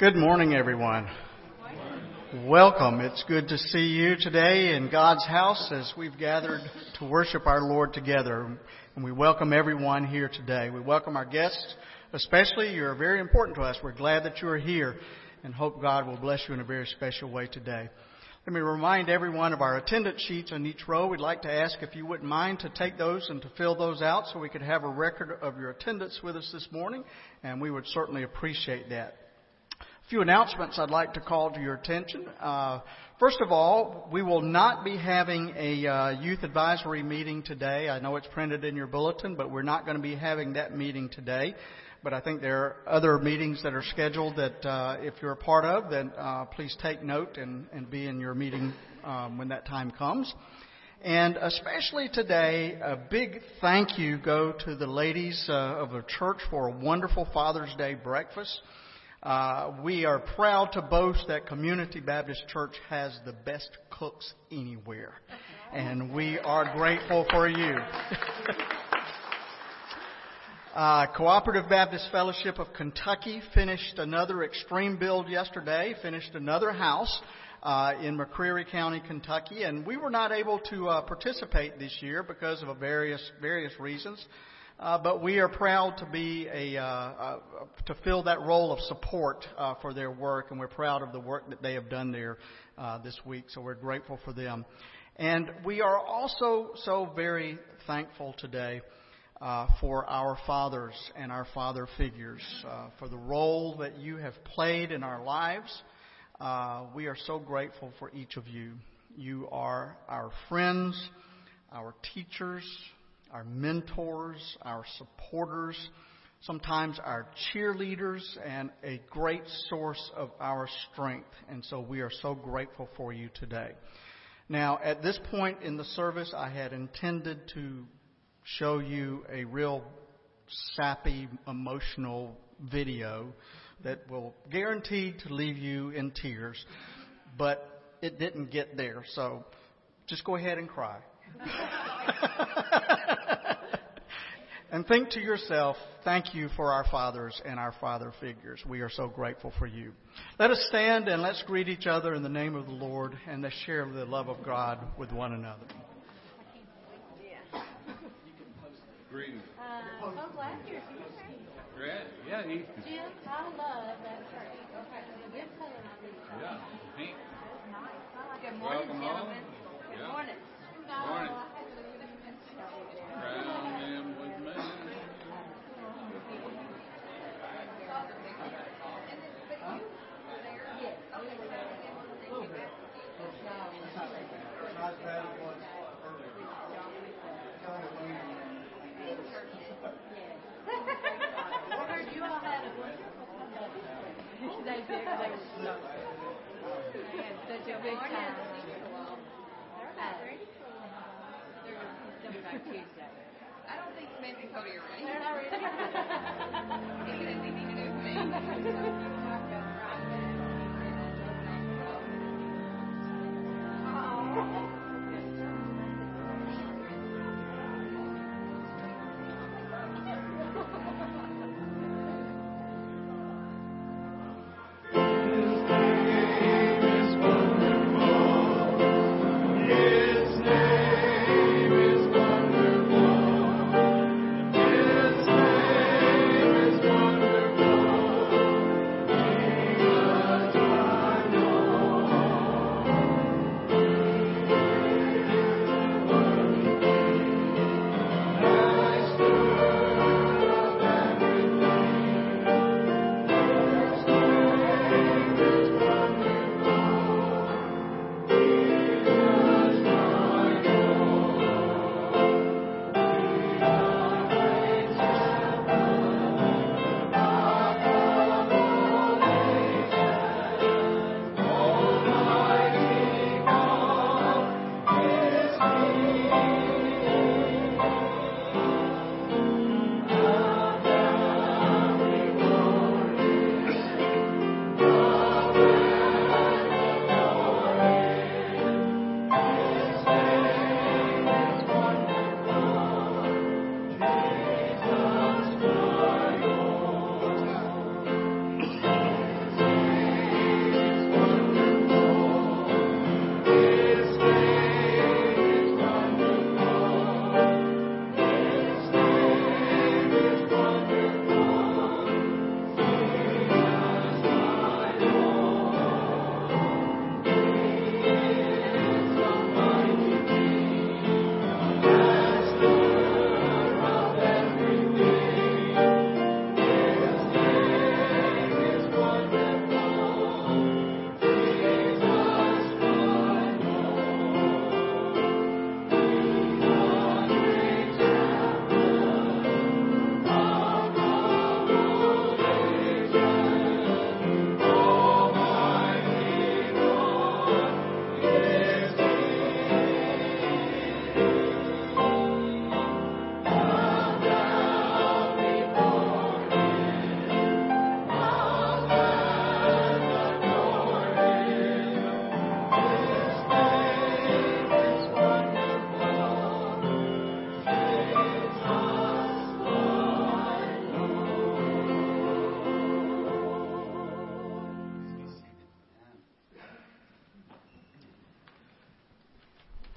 Good morning, everyone. Welcome. It's good to see you today in God's house as we've gathered to worship our Lord together. And we welcome everyone here today. We welcome our guests, especially. You're very important to us. We're glad that you are here and hope God will bless you in a very special way today. Let me remind everyone of our attendance sheets on each row. We'd like to ask if you wouldn't mind to take those and to fill those out so we could have a record of your attendance with us this morning, and we would certainly appreciate that few announcements I'd like to call to your attention. Uh, first of all, we will not be having a uh, youth advisory meeting today. I know it's printed in your bulletin, but we're not going to be having that meeting today. But I think there are other meetings that are scheduled that uh, if you're a part of, then uh, please take note and, and be in your meeting um, when that time comes. And especially today, a big thank you go to the ladies uh, of the church for a wonderful Father's Day breakfast. Uh, we are proud to boast that Community Baptist Church has the best cooks anywhere. And we are grateful for you. uh, Cooperative Baptist Fellowship of Kentucky finished another extreme build yesterday, finished another house. Uh, in McCreary County, Kentucky, and we were not able to uh, participate this year because of various various reasons. Uh, but we are proud to be a uh, uh, to fill that role of support uh, for their work, and we're proud of the work that they have done there uh, this week. So we're grateful for them, and we are also so very thankful today uh, for our fathers and our father figures for the role that you have played in our lives. we are so grateful for each of you. You are our friends, our teachers our mentors, our supporters, sometimes our cheerleaders, and a great source of our strength. And so we are so grateful for you today. Now, at this point in the service, I had intended to show you a real sappy, emotional video that will guarantee to leave you in tears, but it didn't get there. So just go ahead and cry. and think to yourself, thank you for our fathers and our father figures. We are so grateful for you. Let us stand and let's greet each other in the name of the Lord and let's share the love of God with one another. Greetings. Uh, so glad you're here. Yeah, he. Jim, I love that shirt. Okay, good color on these. Yeah, pink. Nice. Good morning, Welcome gentlemen. home. Good Yeah. morning. Morning. Crown him with me. Heard you all had a wonderful comeback. They did. They were They had such a good time. They're back Tuesday. I don't think Smith and Cody are ready. They're not ready. It has anything to do with me.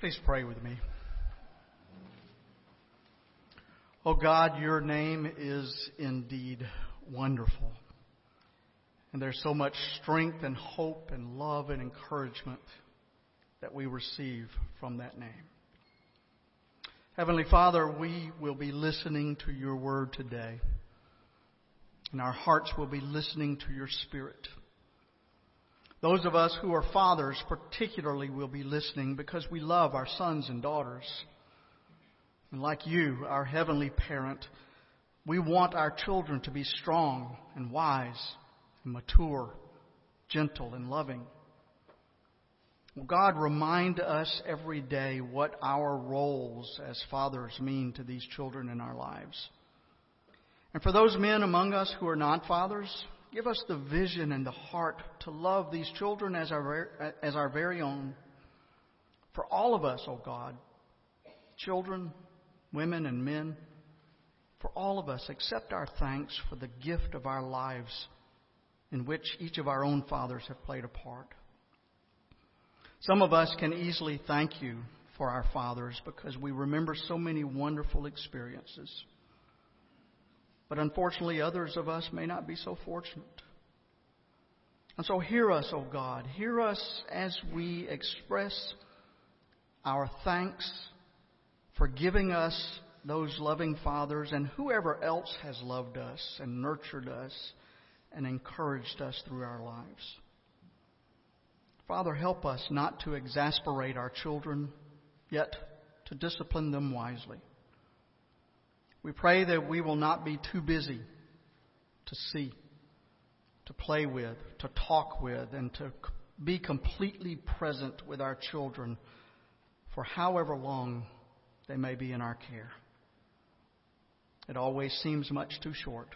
Please pray with me. Oh God, your name is indeed wonderful. And there's so much strength and hope and love and encouragement that we receive from that name. Heavenly Father, we will be listening to your word today. And our hearts will be listening to your spirit. Those of us who are fathers particularly will be listening because we love our sons and daughters. And like you, our heavenly parent, we want our children to be strong and wise and mature, gentle and loving. Well, God, remind us every day what our roles as fathers mean to these children in our lives. And for those men among us who are not fathers, Give us the vision and the heart to love these children as our, as our very own. For all of us, O oh God, children, women, and men, for all of us, accept our thanks for the gift of our lives in which each of our own fathers have played a part. Some of us can easily thank you for our fathers because we remember so many wonderful experiences. But unfortunately, others of us may not be so fortunate. And so hear us, O oh God. Hear us as we express our thanks for giving us those loving fathers and whoever else has loved us and nurtured us and encouraged us through our lives. Father, help us not to exasperate our children, yet to discipline them wisely. We pray that we will not be too busy to see, to play with, to talk with, and to be completely present with our children for however long they may be in our care. It always seems much too short.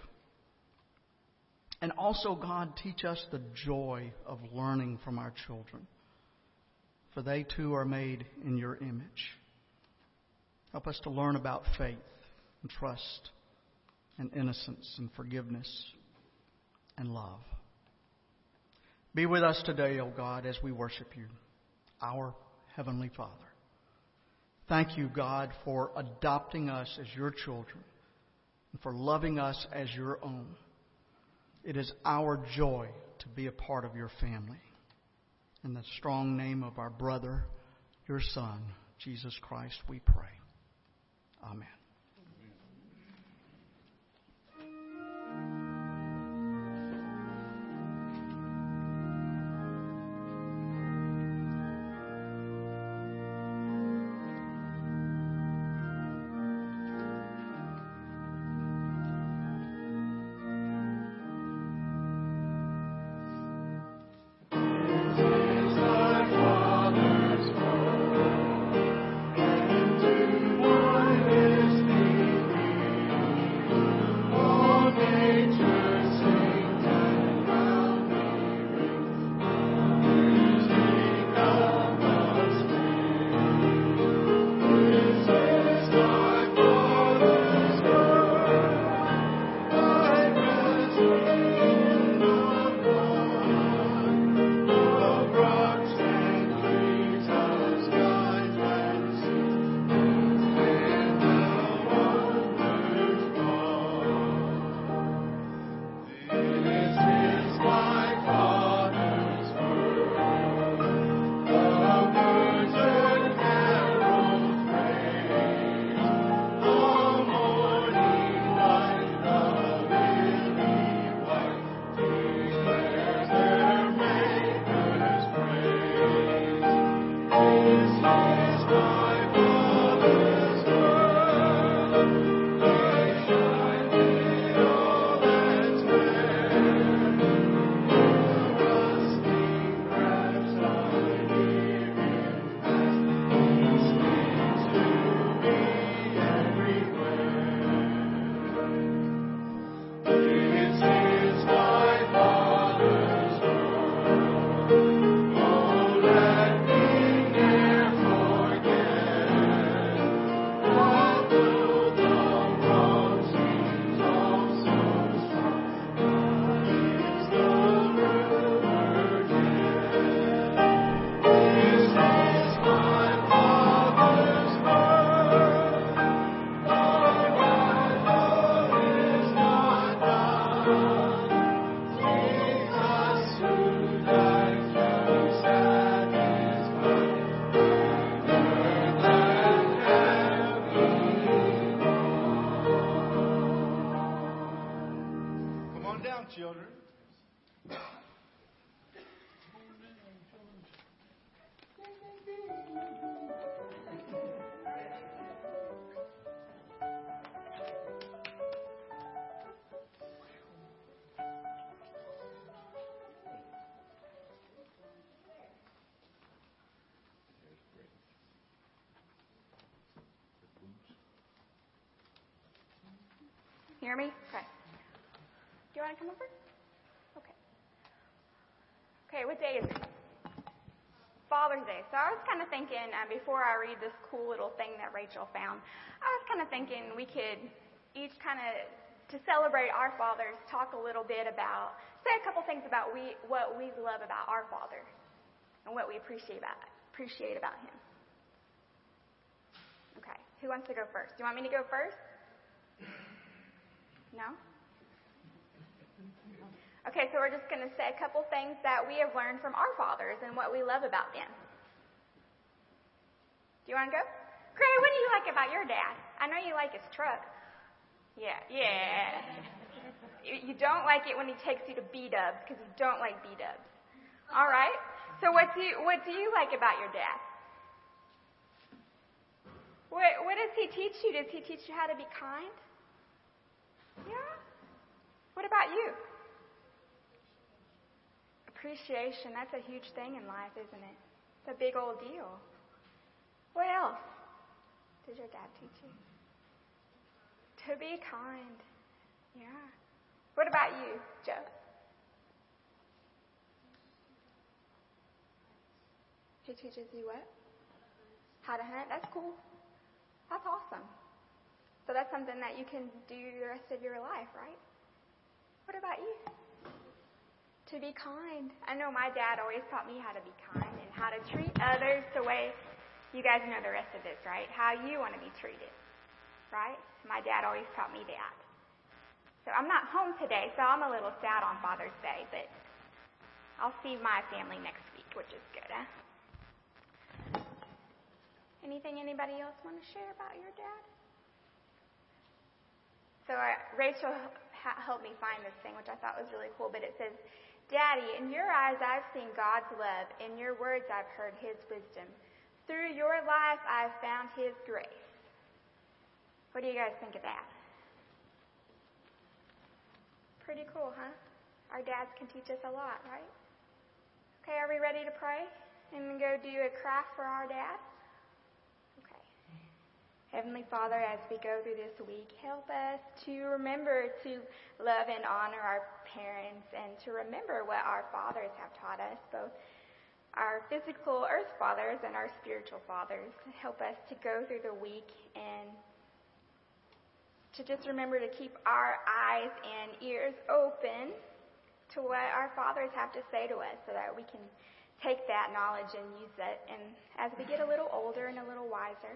And also, God, teach us the joy of learning from our children, for they too are made in your image. Help us to learn about faith and trust and innocence and forgiveness and love. Be with us today, O God, as we worship you, our Heavenly Father. Thank you, God, for adopting us as your children and for loving us as your own. It is our joy to be a part of your family. In the strong name of our brother, your Son, Jesus Christ, we pray. Amen. Hear me? Okay. Do you want to come over? Okay. Okay, what day is it? Father's Day. So I was kind of thinking, uh, before I read this cool little thing that Rachel found, I was kind of thinking we could each kind of, to celebrate our fathers, talk a little bit about, say a couple things about we, what we love about our father and what we appreciate about, appreciate about him. Okay, who wants to go first? Do you want me to go first? No? Okay, so we're just going to say a couple things that we have learned from our fathers and what we love about them. Do you want to go? Gray, what do you like about your dad? I know you like his truck. Yeah, yeah. You don't like it when he takes you to B Dubs because you don't like B Dubs. All right. So what do you what do you like about your dad? What what does he teach you? Does he teach you how to be kind? Yeah. What about you? Appreciation, that's a huge thing in life, isn't it? It's a big old deal. What else did your dad teach you? To be kind. Yeah. What about you, Joe? He teaches you what? How to hunt? That's cool. That's awesome. So that's something that you can do the rest of your life, right? What about you? To be kind. I know my dad always taught me how to be kind and how to treat others the way you guys know the rest of this, right? How you want to be treated, right? My dad always taught me that. So I'm not home today, so I'm a little sad on Father's Day, but I'll see my family next week, which is good. Huh? Anything anybody else want to share about your dad? So uh, Rachel ha- helped me find this thing, which I thought was really cool. But it says, "Daddy, in your eyes I've seen God's love. In your words I've heard His wisdom. Through your life I've found His grace." What do you guys think of that? Pretty cool, huh? Our dads can teach us a lot, right? Okay, are we ready to pray and go do a craft for our dad? Heavenly Father, as we go through this week, help us to remember to love and honor our parents and to remember what our fathers have taught us, both our physical earth fathers and our spiritual fathers. Help us to go through the week and to just remember to keep our eyes and ears open to what our fathers have to say to us so that we can take that knowledge and use it. And as we get a little older and a little wiser,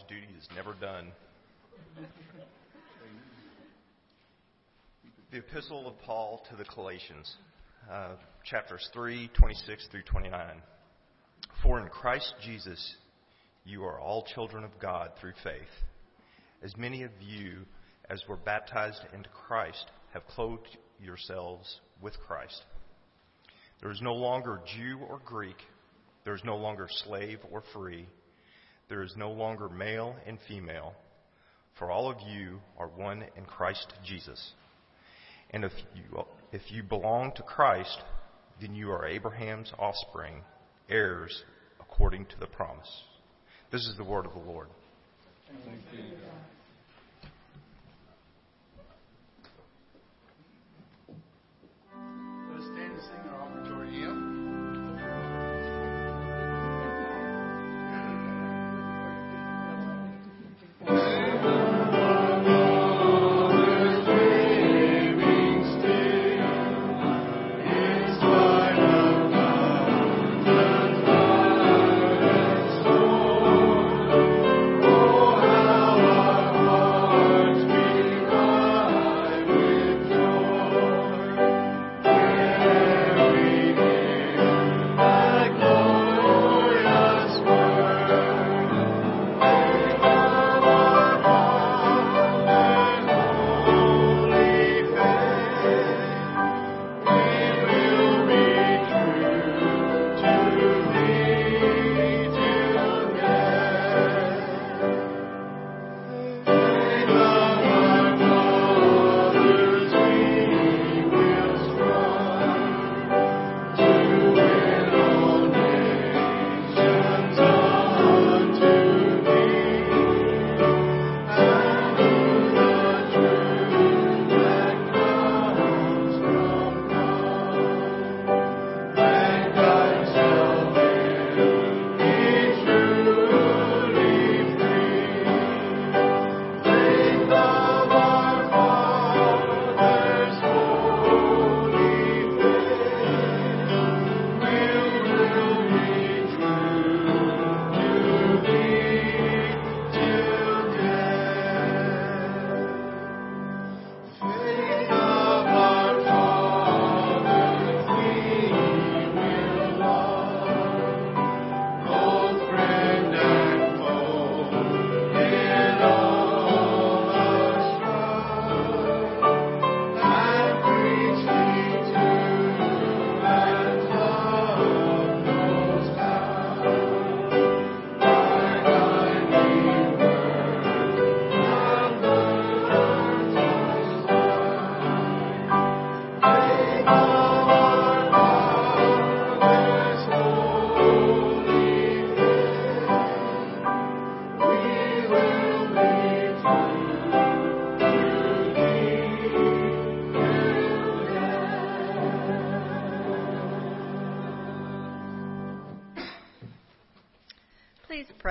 Father's duty is never done. The Epistle of Paul to the Galatians, uh, chapters 3, 26 through 29. For in Christ Jesus you are all children of God through faith. As many of you as were baptized into Christ have clothed yourselves with Christ. There is no longer Jew or Greek. There is no longer slave or free. There is no longer male and female, for all of you are one in Christ Jesus. And if you, if you belong to Christ, then you are Abraham's offspring, heirs according to the promise. This is the word of the Lord.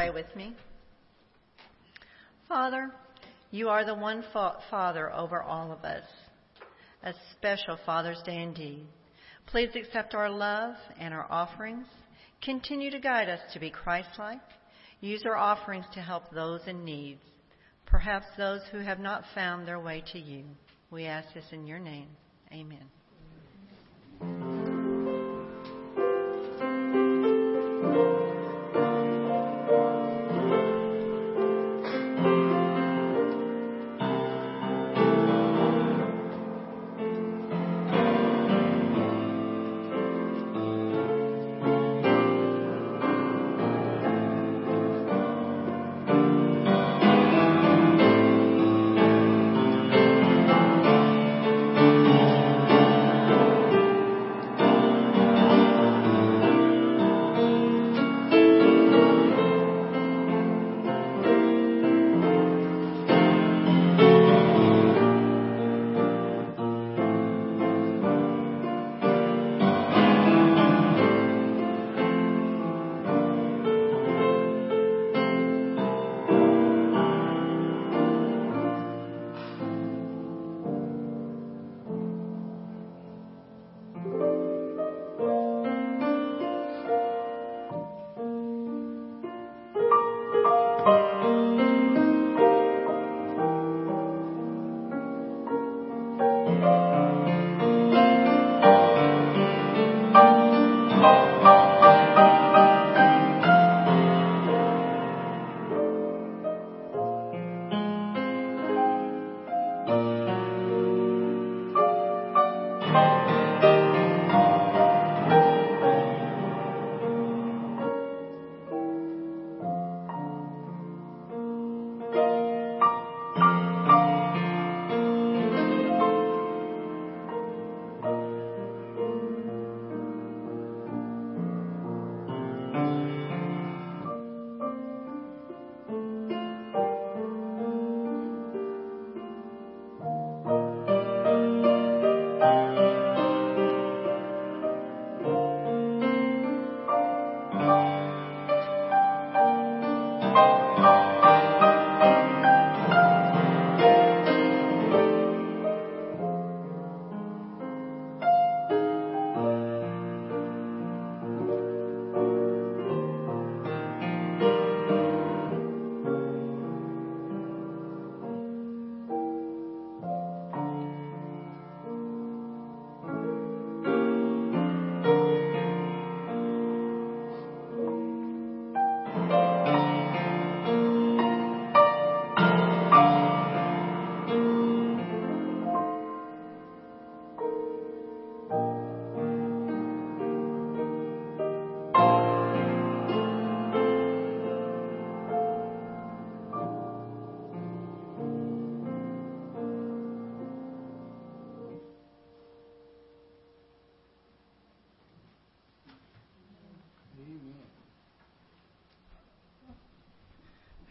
Pray with me? Father, you are the one fa- Father over all of us. A special Father's Day indeed. Please accept our love and our offerings. Continue to guide us to be Christ-like. Use our offerings to help those in need, perhaps those who have not found their way to you. We ask this in your name. Amen.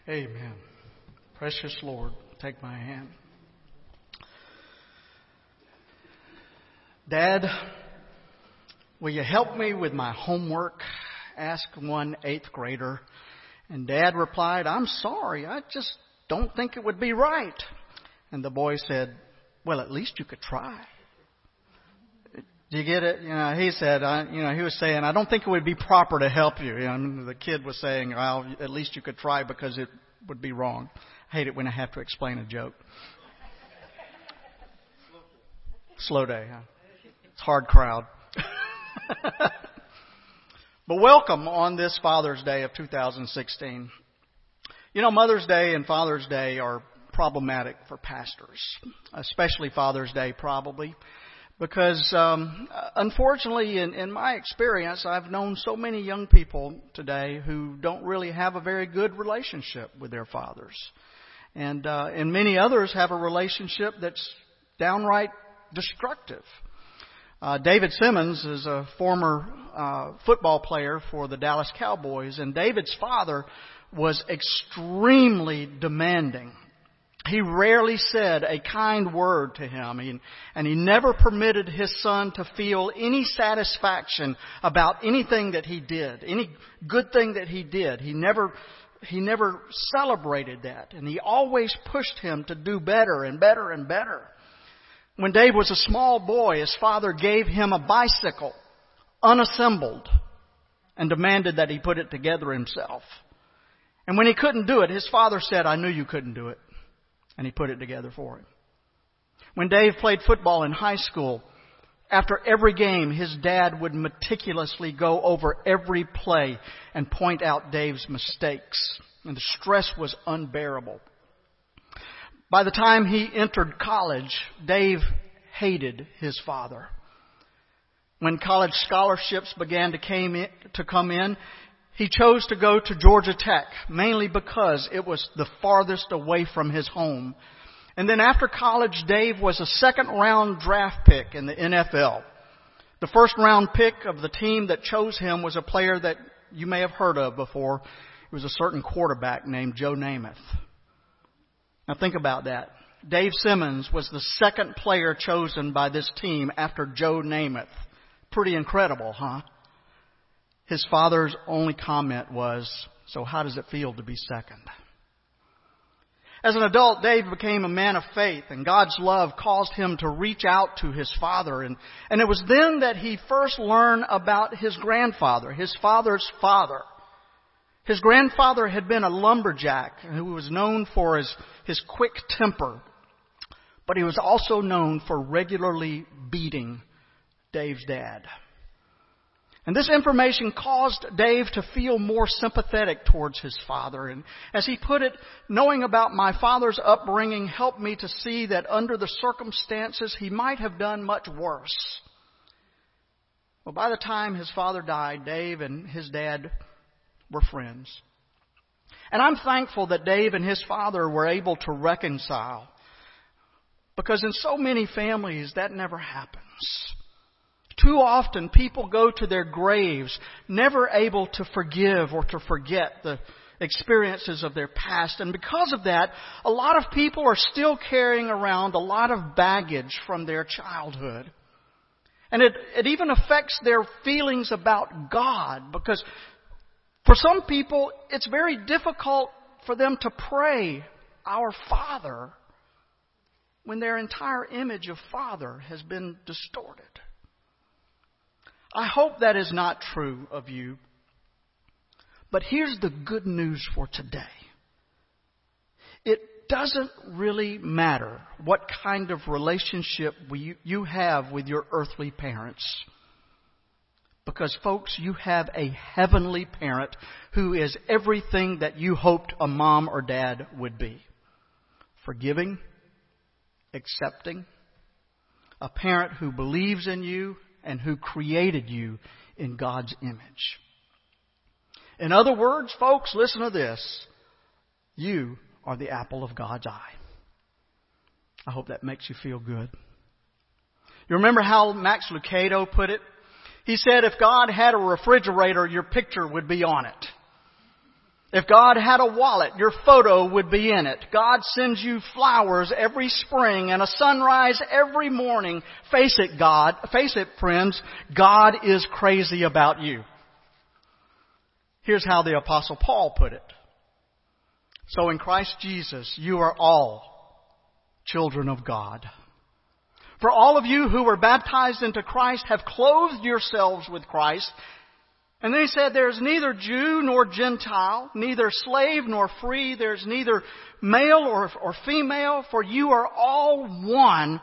Amen. Precious Lord, take my hand. Dad, will you help me with my homework? asked one eighth grader. And Dad replied, I'm sorry, I just don't think it would be right. And the boy said, Well, at least you could try. Do you get it? You know, he said, I, you know, he was saying, I don't think it would be proper to help you. you know, the kid was saying, well, at least you could try because it would be wrong. I hate it when I have to explain a joke. Slow day, huh? It's hard crowd. but welcome on this Father's Day of 2016. You know, Mother's Day and Father's Day are problematic for pastors, especially Father's Day, probably because um, unfortunately, in, in my experience, I've known so many young people today who don't really have a very good relationship with their fathers, and uh, and many others have a relationship that's downright destructive. Uh, David Simmons is a former uh, football player for the Dallas Cowboys, and David's father was extremely demanding he rarely said a kind word to him, and he never permitted his son to feel any satisfaction about anything that he did, any good thing that he did. He never he never celebrated that. And he always pushed him to do better and better and better. When Dave was a small boy, his father gave him a bicycle, unassembled, and demanded that he put it together himself. And when he couldn't do it, his father said, I knew you couldn't do it. And he put it together for him. When Dave played football in high school, after every game, his dad would meticulously go over every play and point out Dave's mistakes. And the stress was unbearable. By the time he entered college, Dave hated his father. When college scholarships began to, in, to come in, he chose to go to Georgia Tech, mainly because it was the farthest away from his home. And then after college, Dave was a second round draft pick in the NFL. The first round pick of the team that chose him was a player that you may have heard of before. It was a certain quarterback named Joe Namath. Now think about that. Dave Simmons was the second player chosen by this team after Joe Namath. Pretty incredible, huh? His father's only comment was, so how does it feel to be second? As an adult, Dave became a man of faith, and God's love caused him to reach out to his father. And, and it was then that he first learned about his grandfather, his father's father. His grandfather had been a lumberjack who was known for his, his quick temper, but he was also known for regularly beating Dave's dad. And this information caused Dave to feel more sympathetic towards his father. And as he put it, knowing about my father's upbringing helped me to see that under the circumstances he might have done much worse. Well, by the time his father died, Dave and his dad were friends. And I'm thankful that Dave and his father were able to reconcile. Because in so many families, that never happens. Too often, people go to their graves never able to forgive or to forget the experiences of their past. And because of that, a lot of people are still carrying around a lot of baggage from their childhood. And it, it even affects their feelings about God because for some people, it's very difficult for them to pray, Our Father, when their entire image of Father has been distorted. I hope that is not true of you. But here's the good news for today. It doesn't really matter what kind of relationship you have with your earthly parents. Because, folks, you have a heavenly parent who is everything that you hoped a mom or dad would be forgiving, accepting, a parent who believes in you and who created you in God's image. In other words, folks, listen to this. You are the apple of God's eye. I hope that makes you feel good. You remember how Max Lucado put it? He said, if God had a refrigerator, your picture would be on it. If God had a wallet, your photo would be in it. God sends you flowers every spring and a sunrise every morning. Face it, God, face it, friends, God is crazy about you. Here's how the apostle Paul put it. So in Christ Jesus, you are all children of God. For all of you who were baptized into Christ have clothed yourselves with Christ. And then he said, There's neither Jew nor Gentile, neither slave nor free, there's neither male or, or female, for you are all one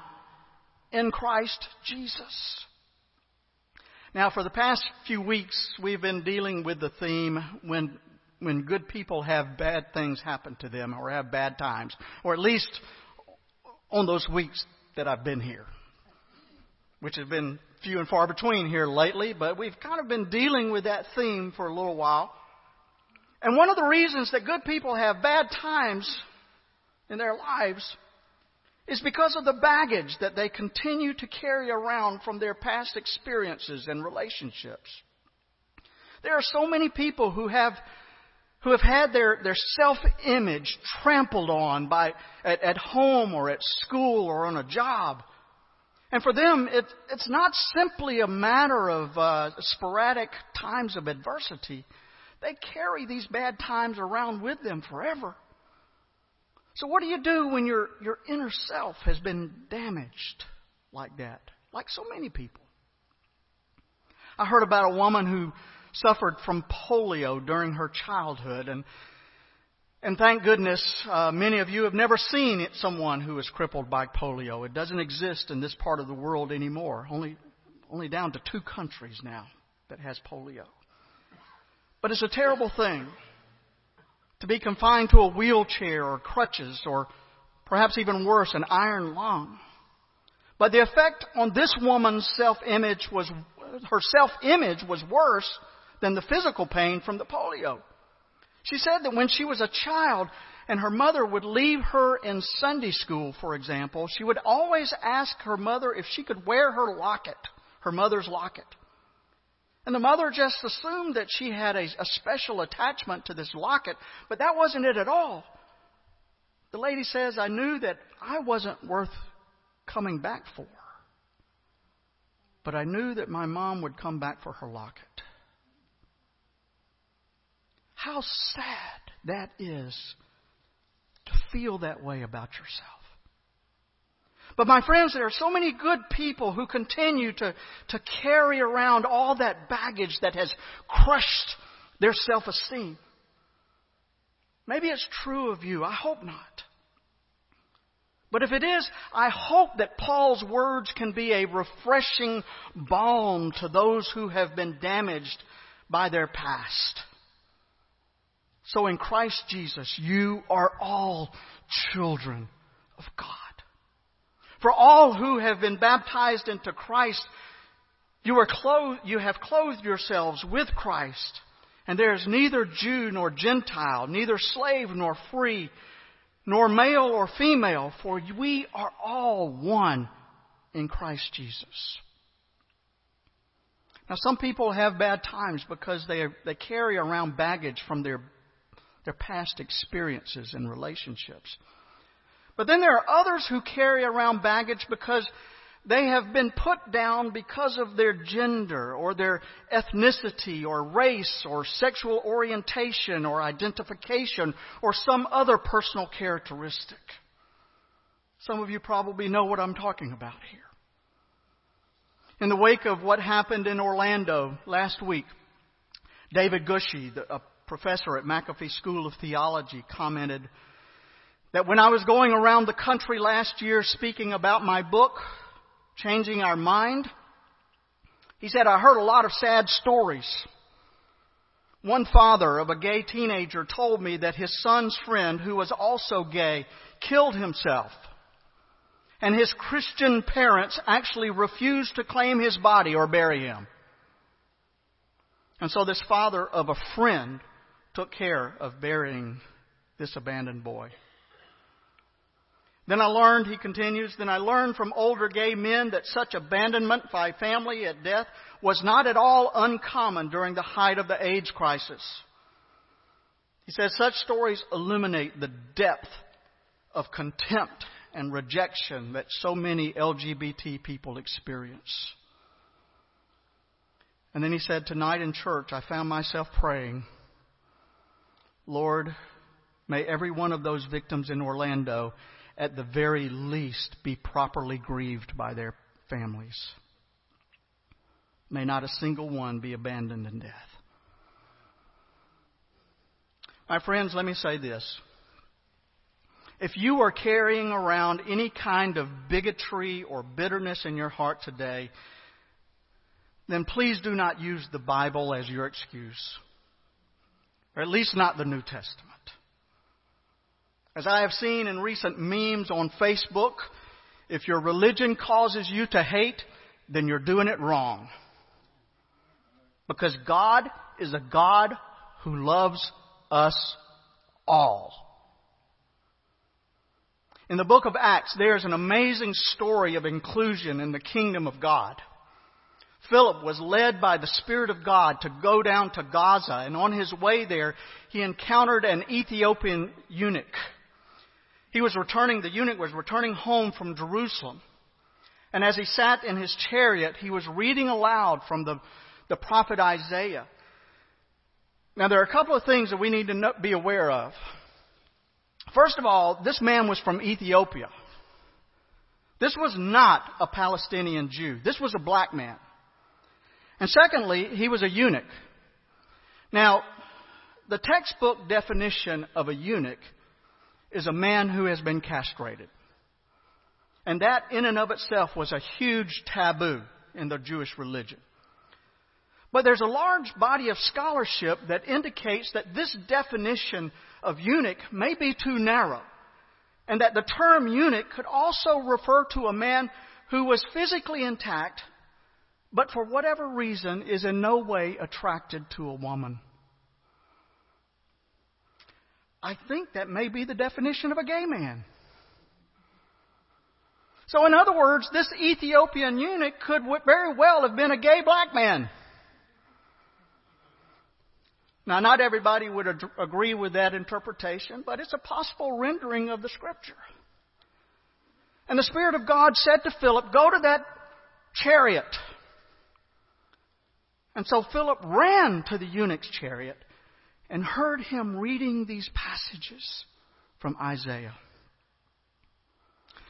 in Christ Jesus. Now, for the past few weeks, we've been dealing with the theme when, when good people have bad things happen to them or have bad times, or at least on those weeks that I've been here, which has been few and far between here lately, but we've kind of been dealing with that theme for a little while. And one of the reasons that good people have bad times in their lives is because of the baggage that they continue to carry around from their past experiences and relationships. There are so many people who have who have had their, their self-image trampled on by, at, at home or at school or on a job. And for them, it, it's not simply a matter of uh, sporadic times of adversity. they carry these bad times around with them forever. So what do you do when your, your inner self has been damaged like that? Like so many people. I heard about a woman who suffered from polio during her childhood and and thank goodness, uh, many of you have never seen it, someone who is crippled by polio. It doesn't exist in this part of the world anymore. Only, only down to two countries now that has polio. But it's a terrible thing to be confined to a wheelchair or crutches or perhaps even worse, an iron lung. But the effect on this woman's self-image was, her self-image was worse than the physical pain from the polio. She said that when she was a child and her mother would leave her in Sunday school, for example, she would always ask her mother if she could wear her locket, her mother's locket. And the mother just assumed that she had a, a special attachment to this locket, but that wasn't it at all. The lady says, I knew that I wasn't worth coming back for. But I knew that my mom would come back for her locket. How sad that is to feel that way about yourself. But my friends, there are so many good people who continue to, to carry around all that baggage that has crushed their self-esteem. Maybe it's true of you. I hope not. But if it is, I hope that Paul's words can be a refreshing balm to those who have been damaged by their past. So in Christ Jesus, you are all children of God. For all who have been baptized into Christ, you, are clothed, you have clothed yourselves with Christ. And there is neither Jew nor Gentile, neither slave nor free, nor male or female, for we are all one in Christ Jesus. Now, some people have bad times because they, they carry around baggage from their their past experiences and relationships. But then there are others who carry around baggage because they have been put down because of their gender or their ethnicity or race or sexual orientation or identification or some other personal characteristic. Some of you probably know what I'm talking about here. In the wake of what happened in Orlando last week, David Gushee, a professor at McAfee School of Theology commented that when I was going around the country last year speaking about my book, Changing Our Mind, he said, I heard a lot of sad stories. One father of a gay teenager told me that his son's friend, who was also gay, killed himself. And his Christian parents actually refused to claim his body or bury him. And so this father of a friend took care of burying this abandoned boy. Then I learned, he continues, then I learned from older gay men that such abandonment by family at death was not at all uncommon during the height of the AIDS crisis. He says such stories illuminate the depth of contempt and rejection that so many LGBT people experience. And then he said, Tonight in church, I found myself praying, Lord, may every one of those victims in Orlando, at the very least, be properly grieved by their families. May not a single one be abandoned in death. My friends, let me say this. If you are carrying around any kind of bigotry or bitterness in your heart today, then please do not use the Bible as your excuse or at least not the New Testament. As I have seen in recent memes on Facebook, if your religion causes you to hate, then you're doing it wrong. Because God is a God who loves us all. In the book of Acts, there's an amazing story of inclusion in the kingdom of God. Philip was led by the Spirit of God to go down to Gaza, and on his way there, he encountered an Ethiopian eunuch. He was returning, the eunuch was returning home from Jerusalem. And as he sat in his chariot, he was reading aloud from the, the prophet Isaiah. Now, there are a couple of things that we need to be aware of. First of all, this man was from Ethiopia. This was not a Palestinian Jew. This was a black man. And secondly, he was a eunuch. Now, the textbook definition of a eunuch is a man who has been castrated. And that, in and of itself, was a huge taboo in the Jewish religion. But there's a large body of scholarship that indicates that this definition of eunuch may be too narrow, and that the term eunuch could also refer to a man who was physically intact, but for whatever reason is in no way attracted to a woman. I think that may be the definition of a gay man. So, in other words, this Ethiopian eunuch could very well have been a gay black man. Now, not everybody would ad- agree with that interpretation, but it's a possible rendering of the scripture. And the Spirit of God said to Philip, Go to that chariot. And so Philip ran to the eunuch's chariot and heard him reading these passages from Isaiah.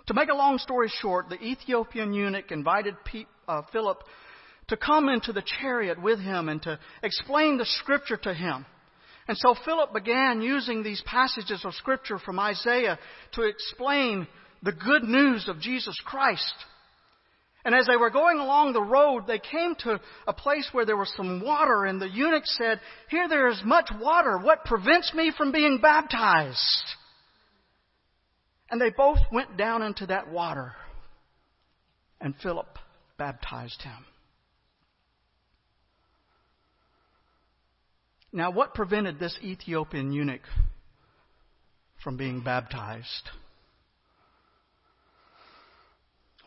To make a long story short, the Ethiopian eunuch invited uh, Philip to come into the chariot with him and to explain the scripture to him. And so Philip began using these passages of scripture from Isaiah to explain the good news of Jesus Christ. And as they were going along the road, they came to a place where there was some water, and the eunuch said, Here there is much water. What prevents me from being baptized? And they both went down into that water, and Philip baptized him. Now, what prevented this Ethiopian eunuch from being baptized?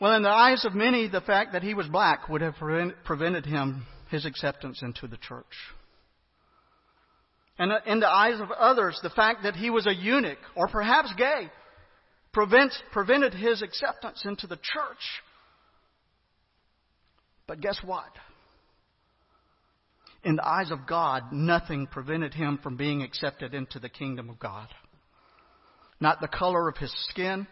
Well, in the eyes of many, the fact that he was black would have prevented him his acceptance into the church. And uh, in the eyes of others, the fact that he was a eunuch or perhaps gay prevents, prevented his acceptance into the church. But guess what? in the eyes of God, nothing prevented him from being accepted into the kingdom of God. Not the color of his skin,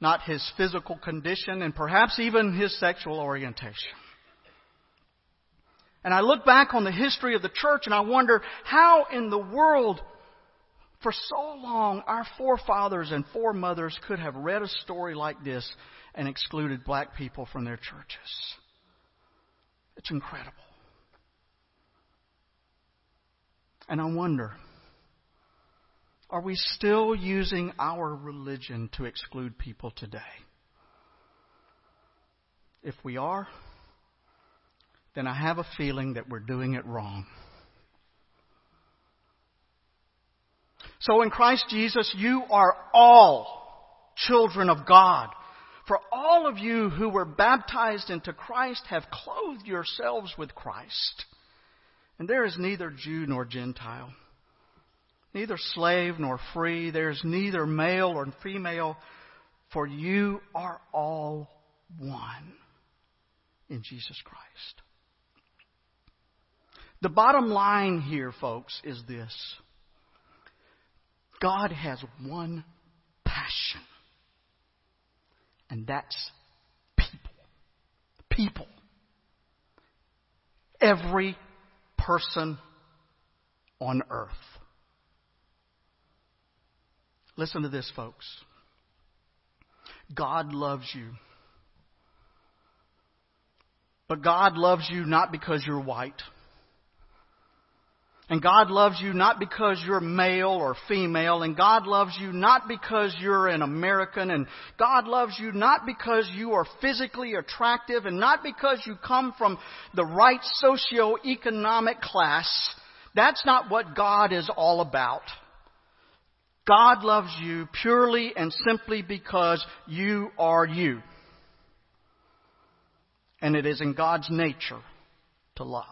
not his physical condition, and perhaps even his sexual orientation. And I look back on the history of the church and I wonder how in the world, for so long, our forefathers and foremothers could have read a story like this and excluded black people from their churches. It's incredible. And I wonder are we still using our religion to exclude people today? If we are, then I have a feeling that we're doing it wrong. So in Christ Jesus, you are all children of God. For all of you who were baptized into Christ have clothed yourselves with Christ. And there is neither Jew nor Gentile, neither slave nor free, there is neither male or female, for you are all one in Jesus Christ. The bottom line here, folks, is this God has one passion, and that's people. People. Every person on earth. Listen to this, folks. God loves you. But God loves you not because you're white. And God loves you not because you're male or female, and God loves you not because you're an American, and God loves you not because you are physically attractive, and not because you come from the right socio-economic class. That's not what God is all about. God loves you purely and simply because you are you. And it is in God's nature to love.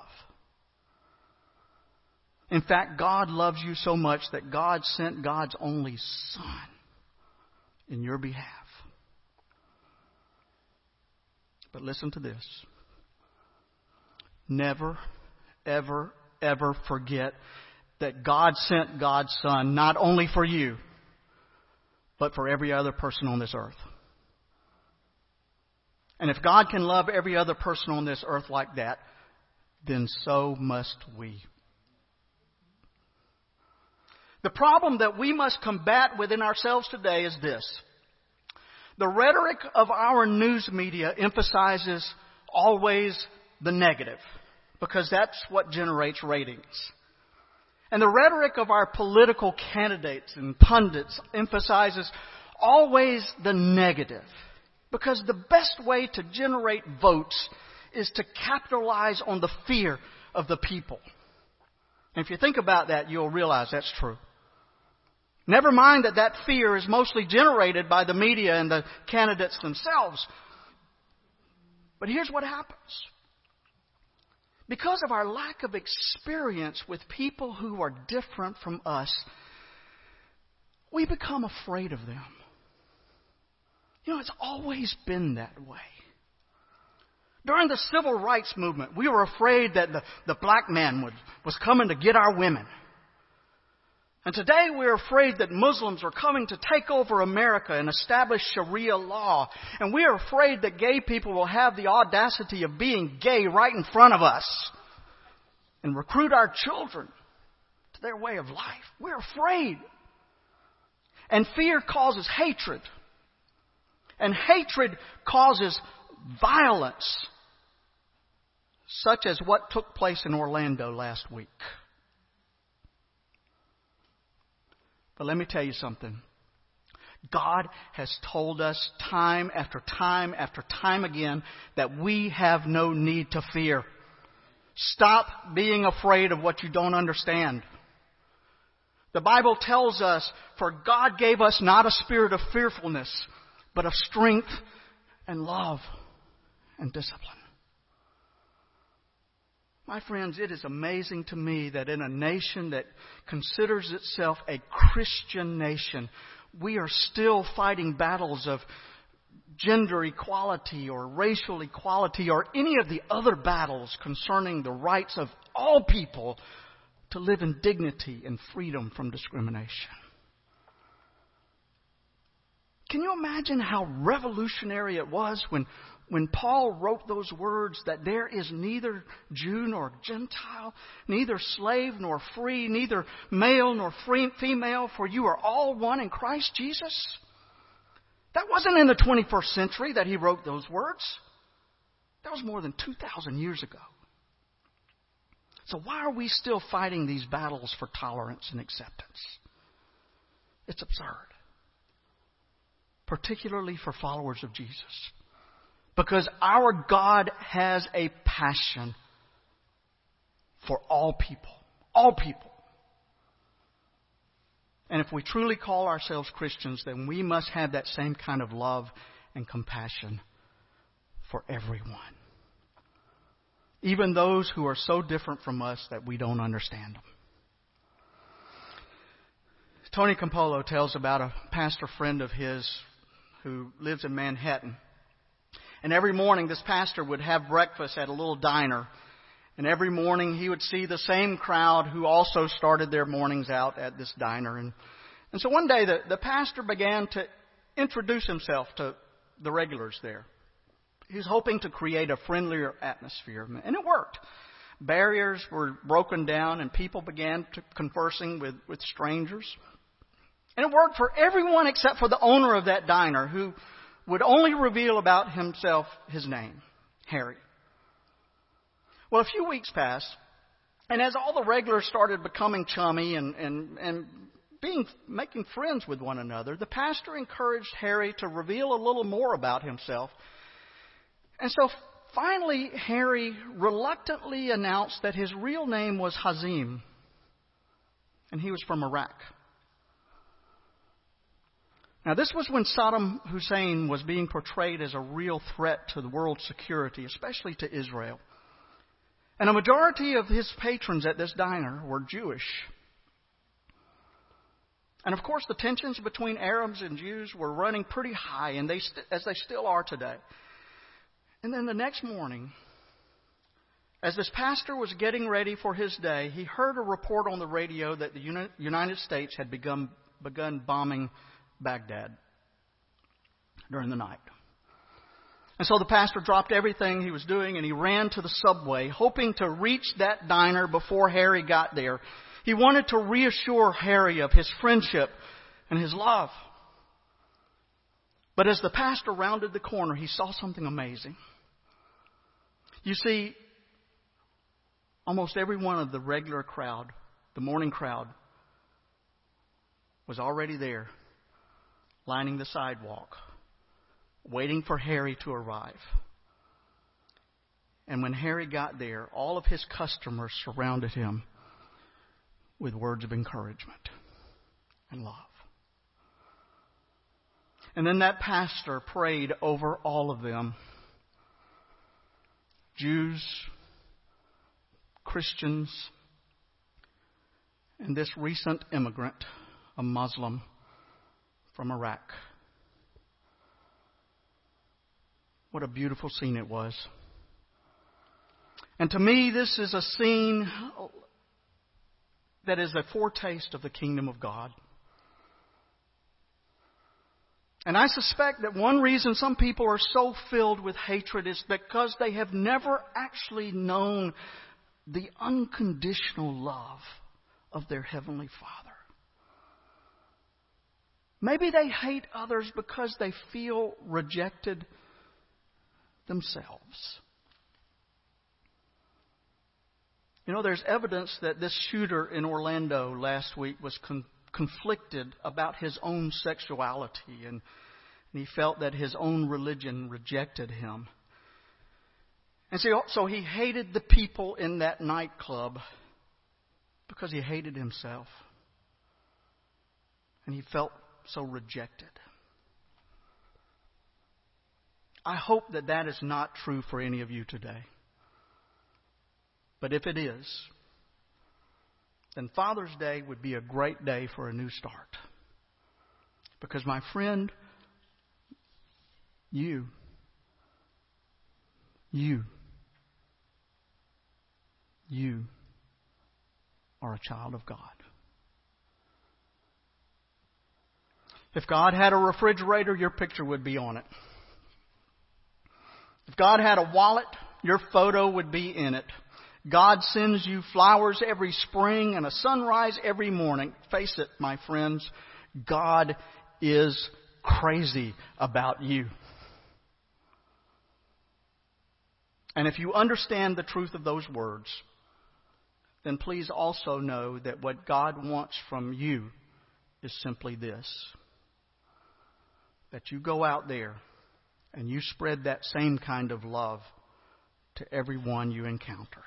In fact, God loves you so much that God sent God's only Son in your behalf. But listen to this. Never, ever, ever forget that God sent God's Son not only for you, but for every other person on this earth. And if God can love every other person on this earth like that, then so must we. The problem that we must combat within ourselves today is this. The rhetoric of our news media emphasizes always the negative because that's what generates ratings. And the rhetoric of our political candidates and pundits emphasizes always the negative because the best way to generate votes is to capitalize on the fear of the people. And if you think about that, you'll realize that's true. Never mind that that fear is mostly generated by the media and the candidates themselves. But here's what happens. Because of our lack of experience with people who are different from us, we become afraid of them. You know, it's always been that way. During the civil rights movement, we were afraid that the, the black man would, was coming to get our women. And today we're afraid that Muslims are coming to take over America and establish Sharia law. And we are afraid that gay people will have the audacity of being gay right in front of us and recruit our children to their way of life. We're afraid. And fear causes hatred. And hatred causes violence, such as what took place in Orlando last week. But let me tell you something. God has told us time after time after time again that we have no need to fear. Stop being afraid of what you don't understand. The Bible tells us, for God gave us not a spirit of fearfulness, but of strength and love and discipline. My friends, it is amazing to me that in a nation that considers itself a Christian nation, we are still fighting battles of gender equality or racial equality or any of the other battles concerning the rights of all people to live in dignity and freedom from discrimination. Can you imagine how revolutionary it was when when Paul wrote those words that there is neither Jew nor Gentile, neither slave nor free, neither male nor free, female, for you are all one in Christ Jesus? That wasn't in the 21st century that he wrote those words. That was more than 2,000 years ago. So why are we still fighting these battles for tolerance and acceptance? It's absurd. Particularly for followers of Jesus. Because our God has a passion for all people. All people. And if we truly call ourselves Christians, then we must have that same kind of love and compassion for everyone. Even those who are so different from us that we don't understand them. Tony Campolo tells about a pastor friend of his who lives in Manhattan. And every morning, this pastor would have breakfast at a little diner. And every morning, he would see the same crowd who also started their mornings out at this diner. And, and so one day, the, the pastor began to introduce himself to the regulars there. He was hoping to create a friendlier atmosphere, and it worked. Barriers were broken down, and people began to conversing with, with strangers. And it worked for everyone except for the owner of that diner, who would only reveal about himself his name, Harry. Well, a few weeks passed, and as all the regulars started becoming chummy and, and, and being, making friends with one another, the pastor encouraged Harry to reveal a little more about himself. And so finally, Harry reluctantly announced that his real name was Hazim, and he was from Iraq. Now, this was when Saddam Hussein was being portrayed as a real threat to the world's security, especially to Israel. And a majority of his patrons at this diner were Jewish. And of course, the tensions between Arabs and Jews were running pretty high, and they st- as they still are today. And then the next morning, As this pastor was getting ready for his day, he heard a report on the radio that the United States had begun, begun bombing Baghdad during the night. And so the pastor dropped everything he was doing and he ran to the subway, hoping to reach that diner before Harry got there. He wanted to reassure Harry of his friendship and his love. But as the pastor rounded the corner, he saw something amazing. You see, almost every one of the regular crowd, the morning crowd, was already there, lining the sidewalk, waiting for Harry to arrive. And when Harry got there, all of his customers surrounded him with words of encouragement and love. And then that pastor prayed over all of them Jews, Christians, and this recent immigrant, a Muslim from Iraq. What a beautiful scene it was. And to me, this is a scene that is a foretaste of the kingdom of God. And I suspect that one reason some people are so filled with hatred is because they have never actually known the unconditional love of their Heavenly Father. Maybe they hate others because they feel rejected themselves. You know, there's evidence that this shooter in Orlando last week was con- conflicted about his own sexuality, and, and he felt that his own religion rejected him. And so, so he hated the people in that nightclub because he hated himself. And he felt so rejected. I hope that that is not true for any of you today. But if it is, then Father's Day would be a great day for a new start. Because, my friend, you, you, you are a child of God. If God had a refrigerator, your picture would be on it. If God had a wallet, your photo would be in it. God sends you flowers every spring and a sunrise every morning. Face it, my friends, God is crazy about you. And if you understand the truth of those words, then please also know that what God wants from you is simply this that you go out there and you spread that same kind of love to everyone you encounter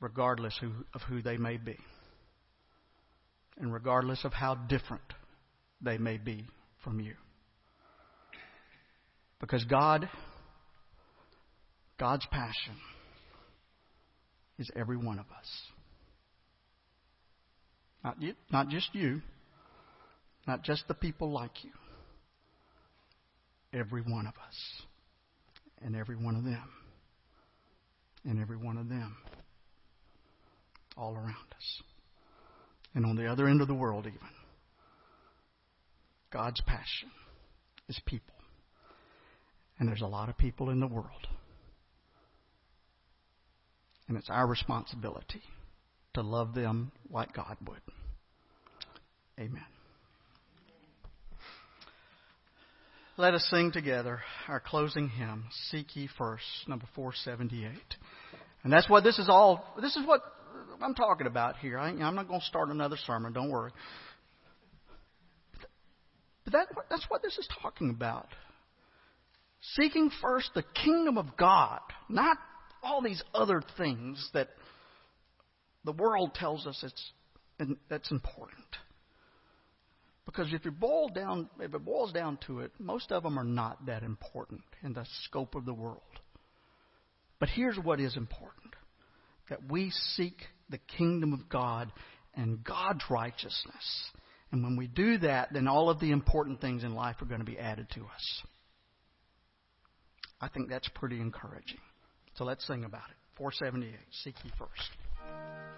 regardless of who they may be, and regardless of how different they may be from you. Because God, God's passion is every one of us. Not, not just you, not just the people like you. Every one of us. And every one of them. And every one of them all around us. And on the other end of the world, even. God's passion is people. And there's a lot of people in the world. And it's our responsibility to love them like God would. Amen. Let us sing together our closing hymn, Seek Ye First, number 478. And that's what this is all, this is what I'm talking about here. I, am not going to start another sermon. Don't worry. But that, that's what this is talking about. Seeking first the kingdom of God, not all these other things that the world tells us it's, that's important. Because if you boil down, if it boils down to it, most of them are not that important in the scope of the world. But here's what is important: that we seek the kingdom of God and God's righteousness. And when we do that, then all of the important things in life are going to be added to us. I think that's pretty encouraging. So let's sing about it. 478. Seek ye first.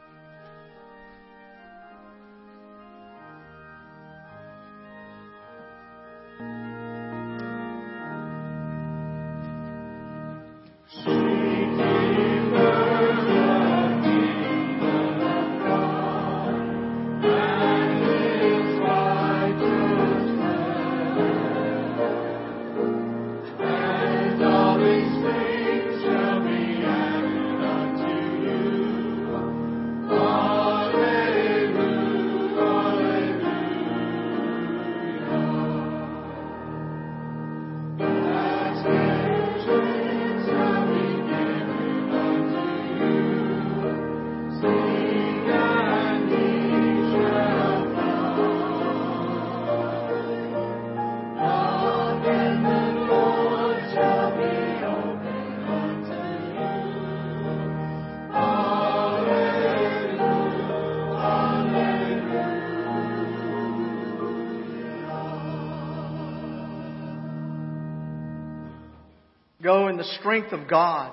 Strength of God,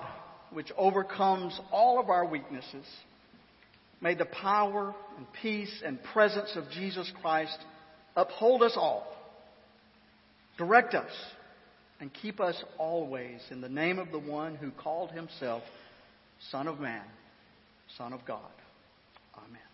which overcomes all of our weaknesses. May the power and peace and presence of Jesus Christ uphold us all, direct us, and keep us always in the name of the one who called himself Son of Man, Son of God. Amen.